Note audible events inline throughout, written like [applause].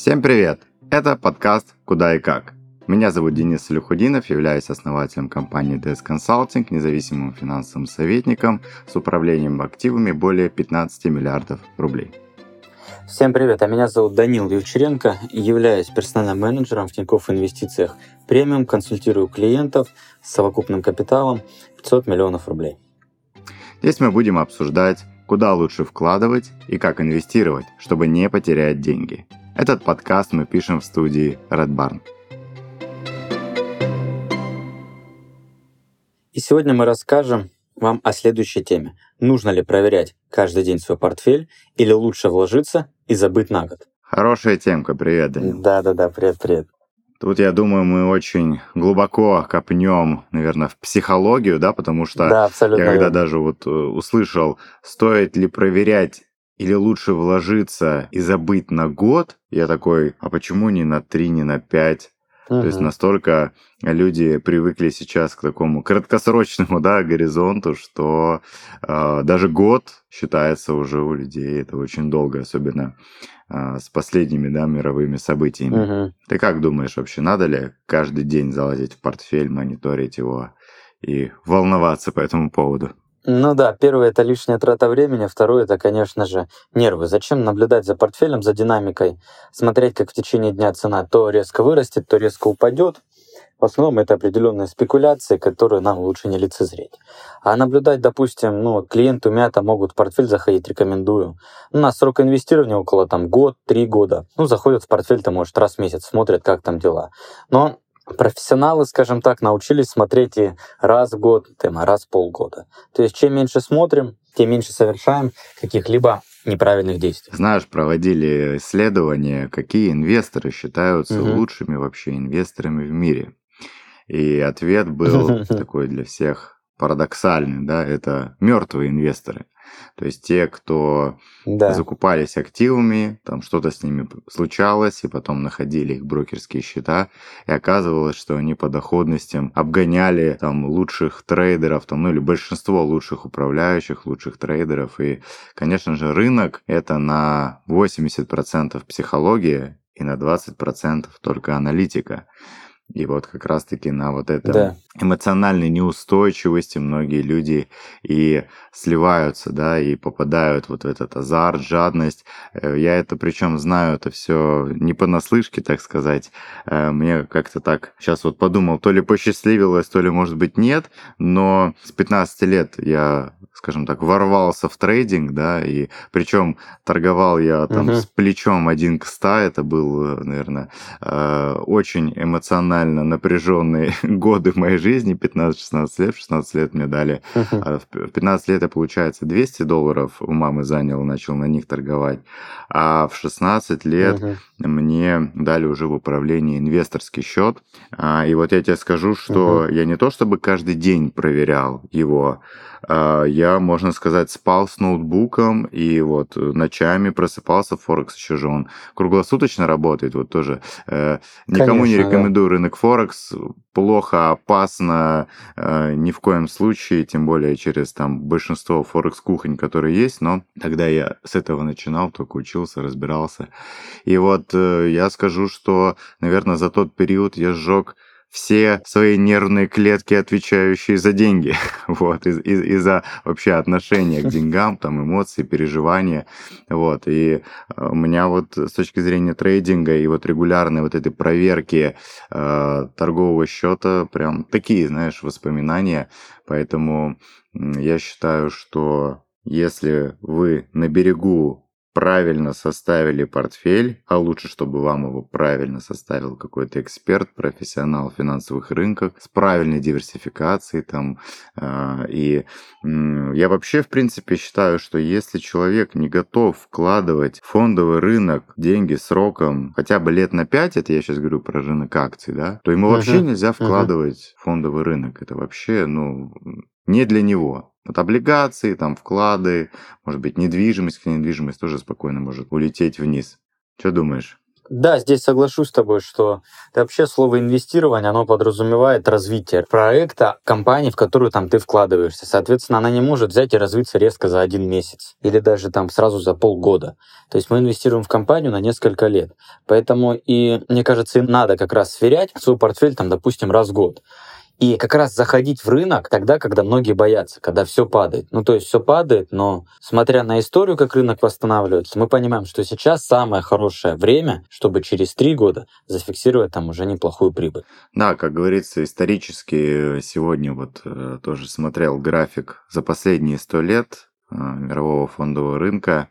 Всем привет! Это подкаст «Куда и как». Меня зовут Денис Салюхудинов, являюсь основателем компании DS Consulting, независимым финансовым советником с управлением активами более 15 миллиардов рублей. Всем привет, а меня зовут Данил Евчеренко, являюсь персональным менеджером в Тинькофф Инвестициях премиум, консультирую клиентов с совокупным капиталом 500 миллионов рублей. Здесь мы будем обсуждать, куда лучше вкладывать и как инвестировать, чтобы не потерять деньги. Этот подкаст мы пишем в студии Red Barn. И сегодня мы расскажем вам о следующей теме. Нужно ли проверять каждый день свой портфель или лучше вложиться и забыть на год? Хорошая темка, привет, Данил. Да-да-да, привет-привет. Тут, я думаю, мы очень глубоко копнем, наверное, в психологию, да, потому что да, я когда верно. даже вот э, услышал, стоит ли проверять или лучше вложиться и забыть на год, я такой, а почему не на три, не на пять? То есть настолько люди привыкли сейчас к такому краткосрочному да, горизонту, что э, даже год считается уже у людей это очень долго, особенно э, с последними да, мировыми событиями. Мгм. Ты как думаешь вообще, надо ли каждый день залазить в портфель, мониторить его и волноваться по этому поводу? Ну да, первое это лишняя трата времени, второе это, конечно же, нервы. Зачем наблюдать за портфелем, за динамикой, смотреть, как в течение дня цена то резко вырастет, то резко упадет. В основном это определенные спекуляции, которые нам лучше не лицезреть. А наблюдать, допустим, ну, клиенты у меня там могут в портфель заходить, рекомендую. У нас срок инвестирования около там год, три года. Ну, заходят в портфель, то может, раз в месяц смотрят, как там дела. Но профессионалы, скажем так, научились смотреть и раз в год, там, а раз в полгода. То есть чем меньше смотрим, тем меньше совершаем каких-либо неправильных действий. Знаешь, проводили исследования, какие инвесторы считаются Мгм. лучшими вообще инвесторами в мире. И ответ был [laughs] такой для всех парадоксальный, да, это мертвые инвесторы. То есть те, кто Да. закупались активами, там что-то с ними случалось, и потом находили их брокерские счета, и оказывалось, что они по доходностям обгоняли там лучших трейдеров, там, ну или большинство лучших управляющих, лучших трейдеров. И, конечно же, рынок это на 80% психология и на 20% только аналитика. И вот как раз-таки на вот этом Да. эмоциональной неустойчивости многие люди и сливаются, да, и попадают вот в этот азарт, жадность. Э, Я это причем знаю, это все не понаслышке, так сказать. Э, Мне как-то так сейчас вот подумал, то ли посчастливилось, то ли, может быть, нет, но с 15 лет я, скажем так, ворвался в трейдинг, да, и причем торговал я там Мгм. с плечом один к 100, это был, наверное, э, очень эмоционально напряженные [laughs] годы в моей жизни, 15-16 лет, в 16 лет мне дали Мгм. а В п- в 15 лет я, получается, 200 долларов у мамы занял, начал на них торговать. А в 16 лет Мгм. мне дали уже в управлении инвесторский счет. А, И вот я тебе скажу, что я не то чтобы каждый день проверял его, а, я, можно сказать, спал с ноутбуком и вот ночами просыпался. Форекс еще же он круглосуточно работает. Вот тоже э, никому не Конечно, да. рекомендую рынок Форекс. Плохо, опасно, э, ни в коем случае, тем более через там большинство Форекс-кухонь, которые есть. Но тогда я с этого начинал, только учился, разбирался. И вот э, я скажу, что, наверное, за тот период я сжег все свои нервные клетки, отвечающие за деньги, [laughs] вот, из- из- из-за вообще отношения к деньгам, там, эмоции, переживания, вот, и э, у меня вот с точки зрения трейдинга и вот регулярной вот этой проверки э, торгового счета прям такие, знаешь, воспоминания, поэтому я считаю, что если вы на берегу правильно составили портфель, а лучше, чтобы вам его правильно составил какой-то эксперт, профессионал в финансовых рынках, с правильной диверсификацией там. э, И я вообще, в принципе, считаю, что если человек не готов вкладывать в фондовый рынок деньги сроком хотя бы лет на 5, это я сейчас говорю про рынок акций, да, то ему вообще Мгм, нельзя вкладывать в фондовый рынок. Это вообще, ну, не для него. Вот облигации, там вклады, может быть, недвижимость, недвижимость тоже спокойно может улететь вниз. Что думаешь? Да, здесь соглашусь с тобой, что вообще слово инвестирование, оно подразумевает развитие проекта, компании, в которую там ты вкладываешься. Соответственно, она не может взять и развиться резко за один месяц или даже там сразу за полгода. То есть мы инвестируем в компанию на несколько лет. Поэтому и, мне кажется, им надо как раз сверять свой портфель, там, допустим, раз в год. И как раз заходить в рынок тогда, когда многие боятся, когда все падает. Ну, то есть все падает, но смотря на историю, как рынок восстанавливается, мы понимаем, что сейчас самое хорошее время, чтобы через три года зафиксировать там уже неплохую прибыль. Да, как говорится, исторически сегодня вот э, тоже смотрел график за последние сто лет э, мирового фондового рынка.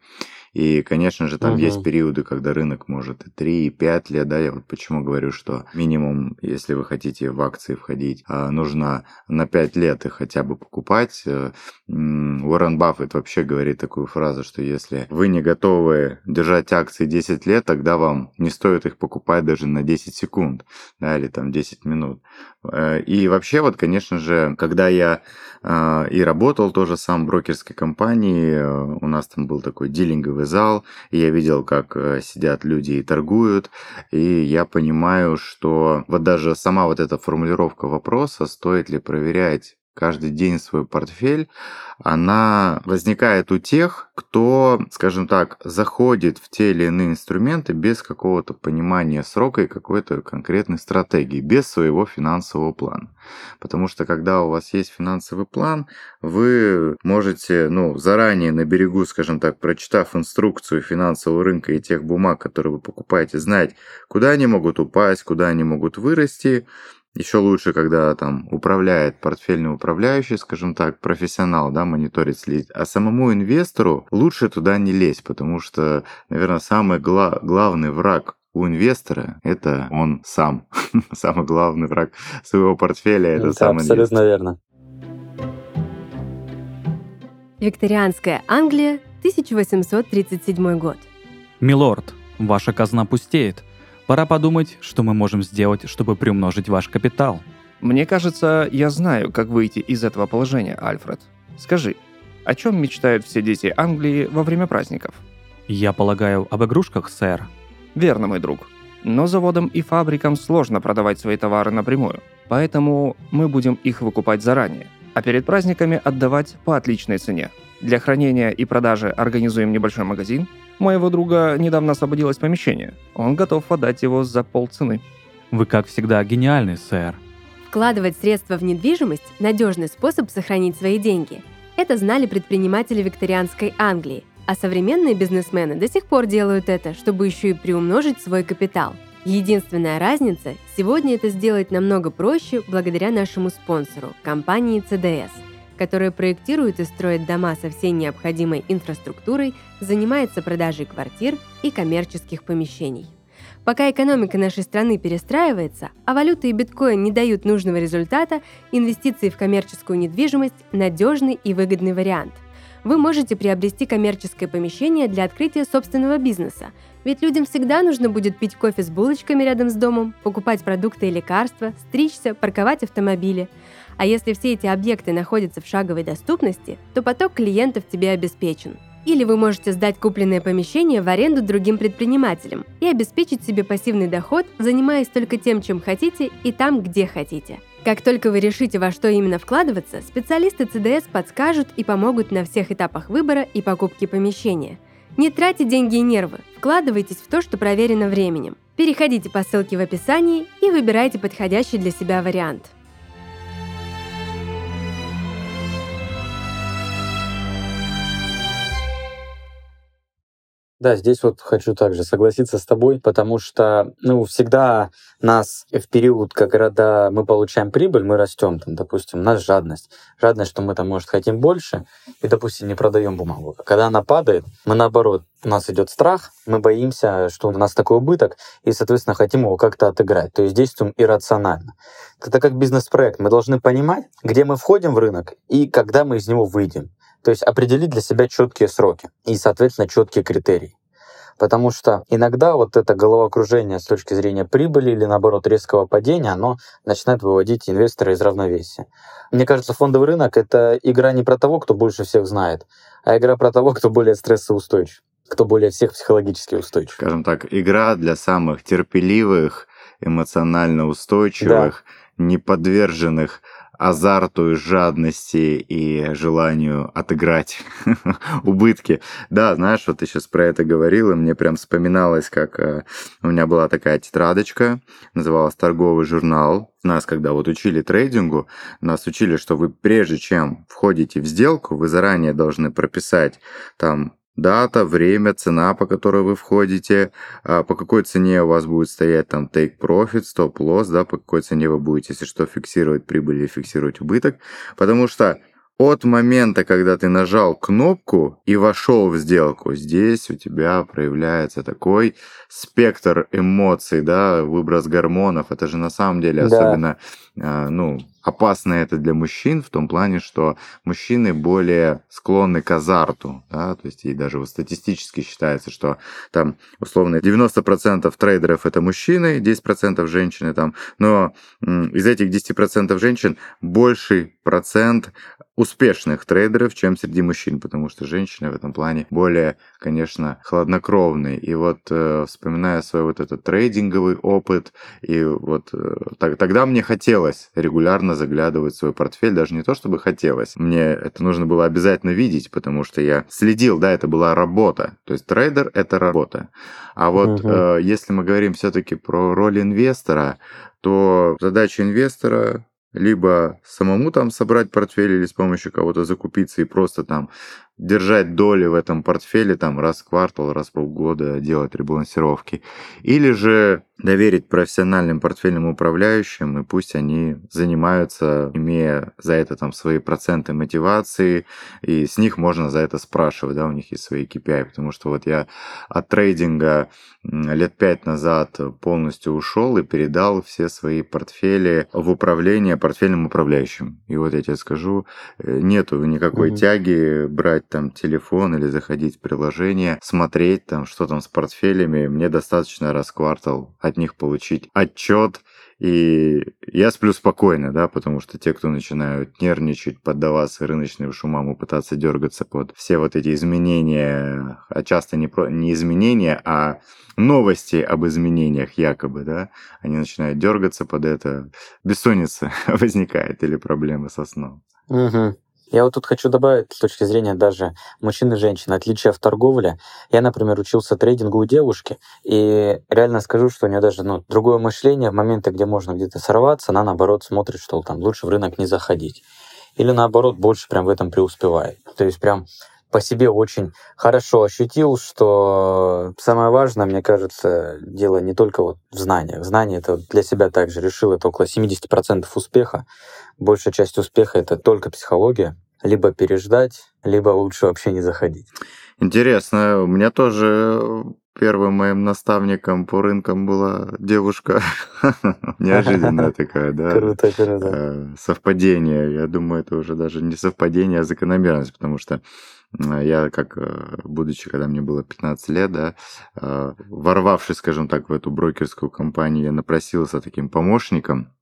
И, конечно же, там угу. есть периоды, когда рынок может и 3, и 5 лет, да, я вот почему говорю, что минимум, если вы хотите в акции входить, а, нужно на 5 лет их хотя бы покупать. Э, Уоррен Баффет вообще говорит такую фразу, что если вы не готовы держать акции 10 лет, тогда вам не стоит их покупать даже на 10 секунд, да, или там 10 минут. Э, и вообще, вот, конечно же, когда я а, и работал тоже сам в брокерской компании, э, у нас там был такой дилинговый зал, и я видел, как э, сидят люди и торгуют, и я понимаю, что вот даже сама вот эта формулировка вопроса, стоит ли проверять каждый день свой портфель, она возникает у тех, кто, скажем так, заходит в те или иные инструменты без какого-то понимания срока и какой-то конкретной стратегии, без своего финансового плана. Потому что когда у вас есть финансовый план, вы можете, ну, заранее на берегу, скажем так, прочитав инструкцию финансового рынка и тех бумаг, которые вы покупаете, знать, куда они могут упасть, куда они могут вырасти, еще лучше, когда там управляет портфельный управляющий, скажем так, профессионал, да, мониторит, следит. А самому инвестору лучше туда не лезть, потому что, наверное, самый гла- главный враг у инвестора это он сам. [laughs] Самый главный враг своего портфеля это, сам абсолютно инвестор. верно. Викторианская Англия, 1837 год. Милорд, ваша казна пустеет. Пора подумать, что мы можем сделать, чтобы приумножить ваш капитал. Мне кажется, я знаю, как выйти из этого положения, Альфред. Скажи, о чем мечтают все дети Англии во время праздников? Я полагаю, об игрушках, сэр. Верно, мой друг. Но заводам и фабрикам сложно продавать свои товары напрямую, поэтому мы будем их выкупать заранее, а перед праздниками отдавать по отличной цене. Для хранения и продажи организуем небольшой магазин, у моего друга недавно освободилось помещение. Он готов отдать его за полцены. Вы, как всегда, гениальный, сэр. Вкладывать средства в недвижимость – надежный способ сохранить свои деньги. Это знали предприниматели викторианской Англии, а современные бизнесмены до сих пор делают это, чтобы еще и приумножить свой капитал. Единственная разница – сегодня это сделать намного проще благодаря нашему спонсору – компании CDS – которая проектирует и строит дома со всей необходимой инфраструктурой, занимается продажей квартир и коммерческих помещений. Пока экономика нашей страны перестраивается, а валюта и биткоин не дают нужного результата, инвестиции в коммерческую недвижимость – надежный и выгодный вариант. Вы можете приобрести коммерческое помещение для открытия собственного бизнеса, ведь людям всегда нужно будет пить кофе с булочками рядом с домом, покупать продукты и лекарства, стричься, парковать автомобили – а если все эти объекты находятся в шаговой доступности, то поток клиентов тебе обеспечен. Или вы можете сдать купленное помещение в аренду другим предпринимателям и обеспечить себе пассивный доход, занимаясь только тем, чем хотите и там, где хотите. Как только вы решите, во что именно вкладываться, специалисты ЦДС подскажут и помогут на всех этапах выбора и покупки помещения. Не тратьте деньги и нервы, вкладывайтесь в то, что проверено временем. Переходите по ссылке в описании и выбирайте подходящий для себя вариант. Да, здесь вот хочу также согласиться с тобой, потому что, ну, всегда нас в период, когда мы получаем прибыль, мы растем, там, допустим, у нас жадность. Жадность, что мы там, может, хотим больше, и, допустим, не продаем бумагу. Когда она падает, мы наоборот, у нас идет страх, мы боимся, что у нас такой убыток, и, соответственно, хотим его как-то отыграть. То есть действуем иррационально. Это как бизнес-проект. Мы должны понимать, где мы входим в рынок и когда мы из него выйдем. То есть определить для себя четкие сроки и, соответственно, четкие критерии. Потому что иногда вот это головокружение с точки зрения прибыли или, наоборот, резкого падения, оно начинает выводить инвестора из равновесия. Мне кажется, фондовый рынок — это игра не про того, кто больше всех знает, а игра про того, кто более стрессоустойчив. кто более всех психологически устойчив. Скажем так, игра для самых терпеливых, эмоционально устойчивых, не подверженных азарту жадности и желанию отыграть [laughs] убытки. Да, знаешь, вот ты сейчас про это говорил, и мне прям вспоминалось, как э, у меня была такая тетрадочка, называлась «Торговый журнал». Нас, когда вот учили трейдингу, нас учили, что вы прежде чем входите в сделку, вы заранее должны прописать там дата, время, цена, по которой вы входите, а, по какой цене у вас будет стоять там take profit, stop loss, да, по какой цене вы будете, если что, фиксировать прибыль или фиксировать убыток. Потому что от момента, когда ты нажал кнопку и вошел в сделку, здесь у тебя проявляется такой спектр эмоций, да, выброс гормонов. Это же на самом деле Да. особенно, а, ну, опасно это для мужчин в том плане, что мужчины более склонны к азарту, да, то есть и даже вот статистически считается, что там условно 90% трейдеров это мужчины, 10% женщины там, но из этих 10% женщин больший процент успешных трейдеров, чем среди мужчин, потому что женщины в этом плане более, конечно, хладнокровные. И вот э, вспоминая свой вот этот трейдинговый опыт, и вот э, так- тогда мне хотелось регулярно заглядывать в свой портфель, даже не то чтобы хотелось, мне это нужно было обязательно видеть, потому что я следил, да, это была работа. То есть трейдер это работа. А вот Мгм. э, если мы говорим все-таки про роль инвестора, то задача инвестора либо самому там собрать портфель или с помощью кого-то закупиться и просто там держать доли в этом портфеле там раз в квартал, раз в полгода делать ребалансировки. Или же доверить профессиональным портфельным управляющим, и пусть они занимаются, имея за это там свои проценты мотивации, и с них можно за это спрашивать, да, у них есть свои KPI, потому что вот я от трейдинга лет пять назад полностью ушел и передал все свои портфели в управление портфельным управляющим. И вот я тебе скажу, э, нету никакой Мгм. тяги брать там телефон или заходить в приложение, смотреть там, что там с портфелями. Мне достаточно раз в квартал от них получить отчет, и я сплю спокойно, да, потому что те, кто начинают нервничать, поддаваться рыночным шумам и пытаться дергаться под все вот эти изменения, а часто не, про, не изменения, а новости об изменениях якобы, да, они начинают дергаться под это, бессонница [laughs] возникает или проблемы со сном. Мгм. Я вот тут хочу добавить с точки зрения даже мужчин и женщин, отличия в торговле. Я, например, учился трейдингу у девушки, и реально скажу, что у нее даже ну, другое мышление в моменты, где можно где-то сорваться, она наоборот смотрит, что там лучше в рынок не заходить. Или наоборот, больше прям в этом преуспевает. То есть прям по себе очень хорошо ощутил, что самое важное, мне кажется, дело не только вот в знаниях. Знания это для себя также решил, это около 70% успеха. Большая часть успеха это только психология. Либо переждать, либо лучше вообще не заходить. Интересно, у меня тоже первым моим наставником по рынкам была девушка. [laughs] Неожиданная [laughs] такая, да. Круто, круто. э, совпадение. Я думаю, это уже даже не совпадение, а закономерность, потому что я, как э, будучи, когда мне было 15 лет, да, э, ворвавшись, скажем так, в эту брокерскую компанию, я напросился таким помощником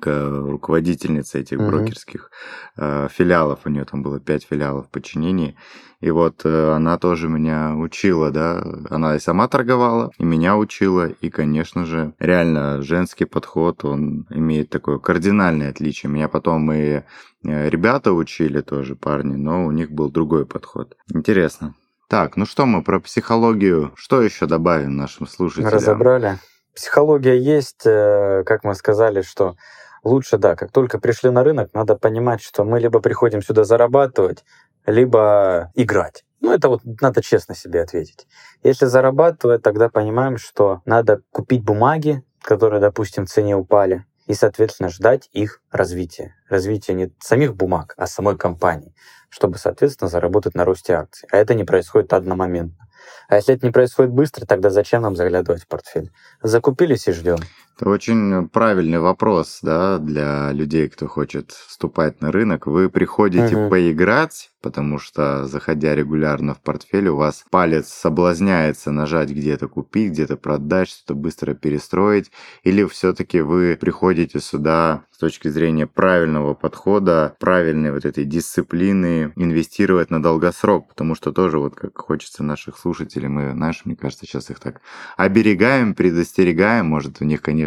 к руководительнице этих Мгм. брокерских э, филиалов. У нее там было пять филиалов в подчинении. И вот э, она тоже меня учила, да. Она и сама торговала, и меня учила. И, конечно же, реально женский подход, он имеет такое кардинальное отличие. Меня потом и э, ребята учили тоже, парни, но у них был другой подход. Интересно. Так, ну что мы про психологию? Что еще добавим нашим слушателям? Разобрали. Психология есть, э, как мы сказали, что лучше, да, как только пришли на рынок, надо понимать, что мы либо приходим сюда зарабатывать, либо играть. Ну, это вот надо честно себе ответить. Если зарабатывать, тогда понимаем, что надо купить бумаги, которые, допустим, в цене упали, и, соответственно, ждать их развития. Развития не самих бумаг, а самой компании, чтобы, соответственно, заработать на росте акций. А это не происходит одномоментно. А если это не происходит быстро, тогда зачем нам заглядывать в портфель? Закупились и ждем. Это очень правильный вопрос, да, для людей, кто хочет вступать на рынок. Вы приходите Мгм. поиграть, потому что, заходя регулярно в портфель, у вас палец соблазняется нажать где-то купить, где-то продать, что-то быстро перестроить, или все-таки вы приходите сюда с точки зрения правильного подхода, правильной вот этой дисциплины, инвестировать на долгосрок, потому что тоже вот как хочется наших слушателей, мы, знаешь, мне кажется, сейчас их так оберегаем, предостерегаем, может у них, конечно,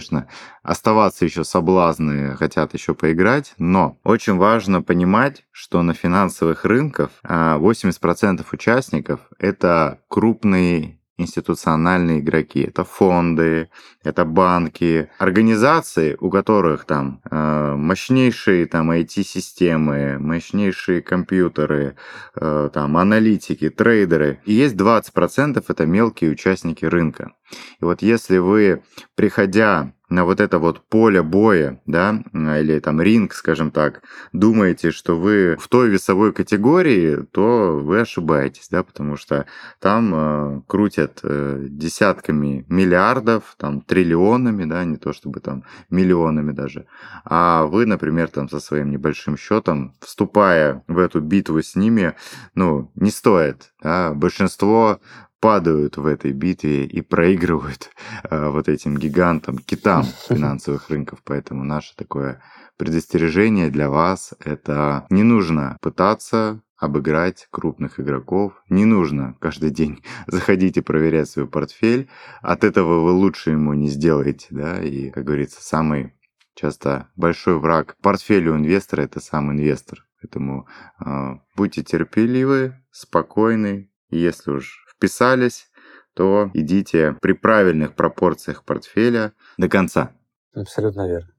оставаться еще соблазны, хотят еще поиграть, но очень важно понимать, что на финансовых рынках а, 80% участников это крупные институциональные игроки. Это фонды, это банки, организации, у которых там э, мощнейшие там IT-системы, мощнейшие компьютеры, э, там аналитики, трейдеры. И есть 20% это мелкие участники рынка. И вот если вы, приходя на вот это вот поле боя, да, или там ринг, скажем так, думаете, что вы в той весовой категории, то вы ошибаетесь, да, потому что там э, крутят э, десятками миллиардов, там триллионами, да, не то чтобы там миллионами даже, а вы, например, там со своим небольшим счетом, вступая в эту битву с ними, ну, не стоит, да, большинство падают в этой битве и проигрывают э, вот этим гигантам, китам [laughs] финансовых рынков. Поэтому наше такое предостережение для вас – это не нужно пытаться обыграть крупных игроков. Не нужно каждый день [laughs] заходить и проверять свой портфель. От этого вы лучше ему не сделаете. Да? И, как говорится, самый часто большой враг портфеля у инвестора – это сам инвестор. Поэтому э, будьте терпеливы, спокойны. Если уж вписались, то идите при правильных пропорциях портфеля до конца. Абсолютно верно.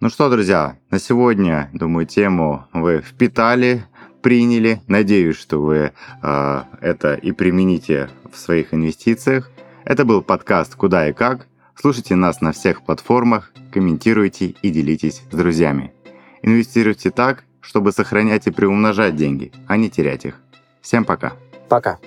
Ну что, друзья, на сегодня, думаю, тему вы впитали, приняли. Надеюсь, что вы э, это и примените в своих инвестициях. Это был подкаст «Куда и как». Слушайте нас на всех платформах, комментируйте и делитесь с друзьями. Инвестируйте так, чтобы сохранять и приумножать деньги, а не терять их. Всем пока. Пока.